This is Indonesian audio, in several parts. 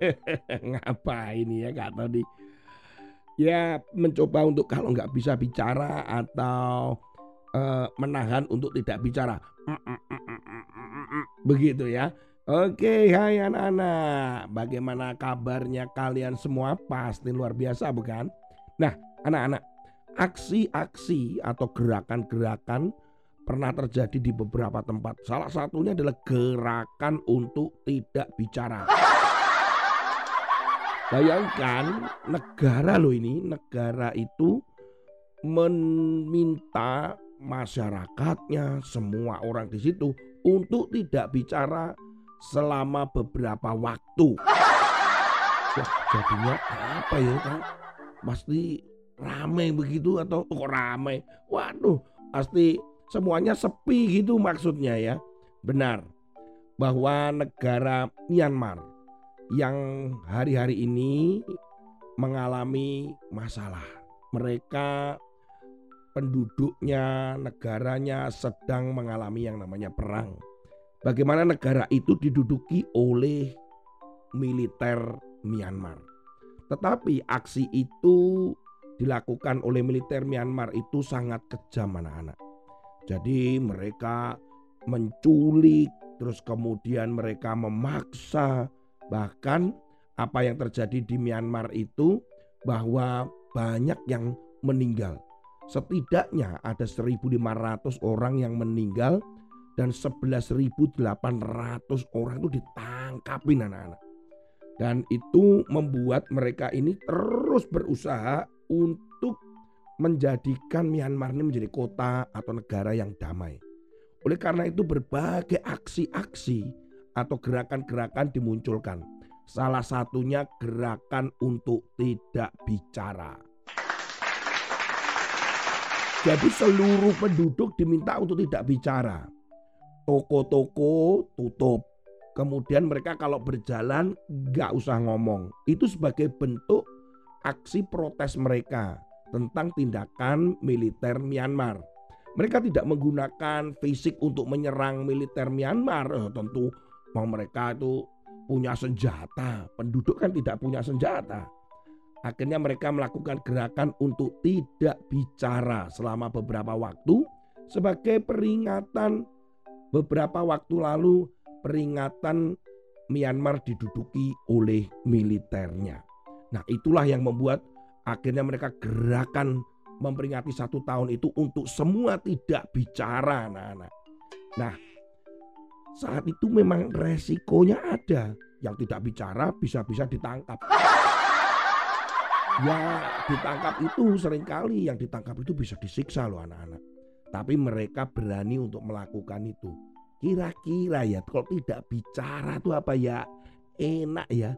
ini ya Kak Tony. Ya mencoba untuk kalau nggak bisa bicara atau uh, menahan untuk tidak bicara. Begitu ya. Oke, hai anak-anak. Bagaimana kabarnya kalian semua? Pasti luar biasa bukan? Nah, anak-anak, aksi-aksi atau gerakan-gerakan pernah terjadi di beberapa tempat. Salah satunya adalah gerakan untuk tidak bicara. Bayangkan negara loh ini, negara itu meminta masyarakatnya, semua orang di situ untuk tidak bicara selama beberapa waktu. Wah, jadinya apa ya kan? Pasti rame begitu atau kok rame? Waduh, pasti semuanya sepi gitu maksudnya ya. Benar bahwa negara Myanmar yang hari-hari ini mengalami masalah. Mereka penduduknya, negaranya sedang mengalami yang namanya perang bagaimana negara itu diduduki oleh militer Myanmar. Tetapi aksi itu dilakukan oleh militer Myanmar itu sangat kejam anak-anak. Jadi mereka menculik, terus kemudian mereka memaksa, bahkan apa yang terjadi di Myanmar itu bahwa banyak yang meninggal. Setidaknya ada 1.500 orang yang meninggal dan 11.800 orang itu ditangkapin anak-anak. Dan itu membuat mereka ini terus berusaha untuk menjadikan Myanmar ini menjadi kota atau negara yang damai. Oleh karena itu berbagai aksi-aksi atau gerakan-gerakan dimunculkan. Salah satunya gerakan untuk tidak bicara. Jadi seluruh penduduk diminta untuk tidak bicara toko-toko tutup. Kemudian mereka kalau berjalan nggak usah ngomong. Itu sebagai bentuk aksi protes mereka tentang tindakan militer Myanmar. Mereka tidak menggunakan fisik untuk menyerang militer Myanmar. Eh, tentu mau mereka itu punya senjata. Penduduk kan tidak punya senjata. Akhirnya mereka melakukan gerakan untuk tidak bicara selama beberapa waktu sebagai peringatan Beberapa waktu lalu peringatan Myanmar diduduki oleh militernya. Nah itulah yang membuat akhirnya mereka gerakan memperingati satu tahun itu untuk semua tidak bicara anak-anak. Nah saat itu memang resikonya ada. Yang tidak bicara bisa-bisa ditangkap. Ya ditangkap itu sering kali yang ditangkap itu bisa disiksa loh anak-anak. Tapi mereka berani untuk melakukan itu. Kira-kira ya kalau tidak bicara itu apa ya enak ya.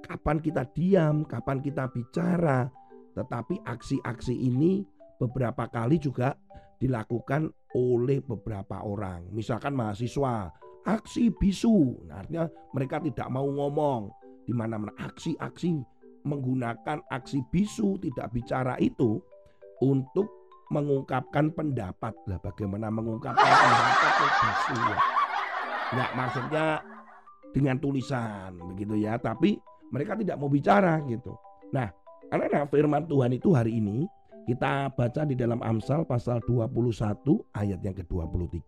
Kapan kita diam, kapan kita bicara. Tetapi aksi-aksi ini beberapa kali juga dilakukan oleh beberapa orang. Misalkan mahasiswa, aksi bisu. Nah, artinya mereka tidak mau ngomong. Di mana-mana aksi-aksi menggunakan aksi bisu tidak bicara itu untuk mengungkapkan pendapat. Lah bagaimana mengungkapkan pendapat itu ya? Nggak maksudnya dengan tulisan begitu ya. Tapi mereka tidak mau bicara gitu. Nah anak-anak firman Tuhan itu hari ini kita baca di dalam Amsal pasal 21 ayat yang ke-23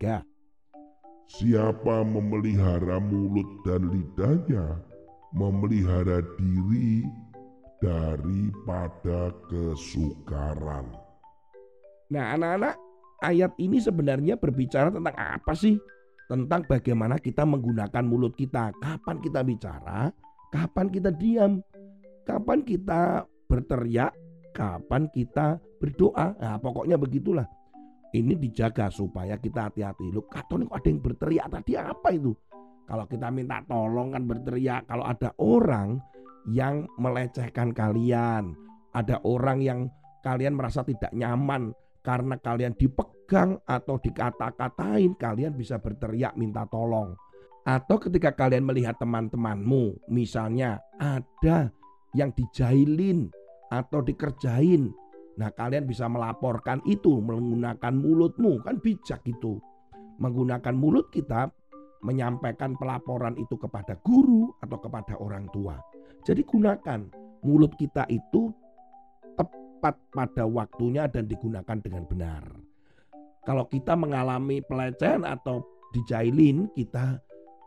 Siapa memelihara mulut dan lidahnya memelihara diri daripada kesukaran. Nah, anak-anak, ayat ini sebenarnya berbicara tentang apa sih? Tentang bagaimana kita menggunakan mulut kita. Kapan kita bicara, kapan kita diam, kapan kita berteriak, kapan kita berdoa. Nah, pokoknya begitulah. Ini dijaga supaya kita hati-hati. Loh, katon kok ada yang berteriak tadi apa itu? Kalau kita minta tolong kan berteriak. Kalau ada orang yang melecehkan kalian, ada orang yang kalian merasa tidak nyaman karena kalian dipegang atau dikata-katain, kalian bisa berteriak minta tolong. Atau ketika kalian melihat teman-temanmu, misalnya ada yang dijailin atau dikerjain. Nah, kalian bisa melaporkan itu menggunakan mulutmu, kan bijak itu. Menggunakan mulut kita menyampaikan pelaporan itu kepada guru atau kepada orang tua. Jadi gunakan mulut kita itu tepat pada waktunya dan digunakan dengan benar. Kalau kita mengalami pelecehan atau dijailin, kita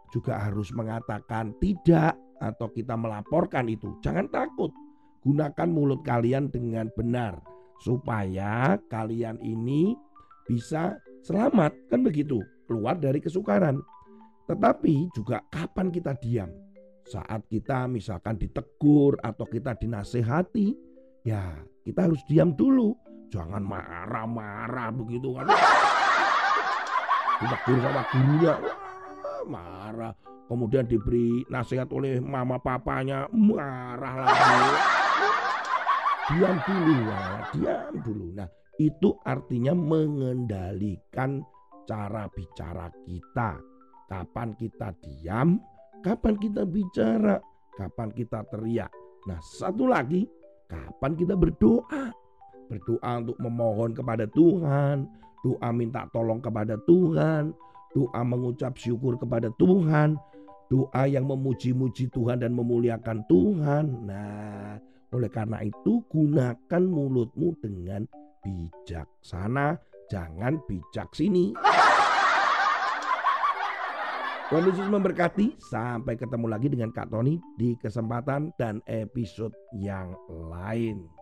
juga harus mengatakan tidak atau kita melaporkan itu. Jangan takut. Gunakan mulut kalian dengan benar supaya kalian ini bisa selamat kan begitu, keluar dari kesukaran. Tetapi juga kapan kita diam? Saat kita misalkan ditegur atau kita dinasehati, ya kita harus diam dulu. Jangan marah-marah begitu kan. Ditegur sama gurunya, marah. Kemudian diberi nasihat oleh mama papanya, marah lagi. Diam dulu, ya, diam dulu. Nah, itu artinya mengendalikan cara bicara kita. Kapan kita diam, kapan kita bicara, kapan kita teriak. Nah, satu lagi, kapan kita berdoa. Berdoa untuk memohon kepada Tuhan, doa minta tolong kepada Tuhan, doa mengucap syukur kepada Tuhan, doa yang memuji-muji Tuhan dan memuliakan Tuhan. Nah, oleh karena itu gunakan mulutmu dengan bijaksana, jangan bijak sini. Tuhan Yesus memberkati. Sampai ketemu lagi dengan Kak Tony di kesempatan dan episode yang lain.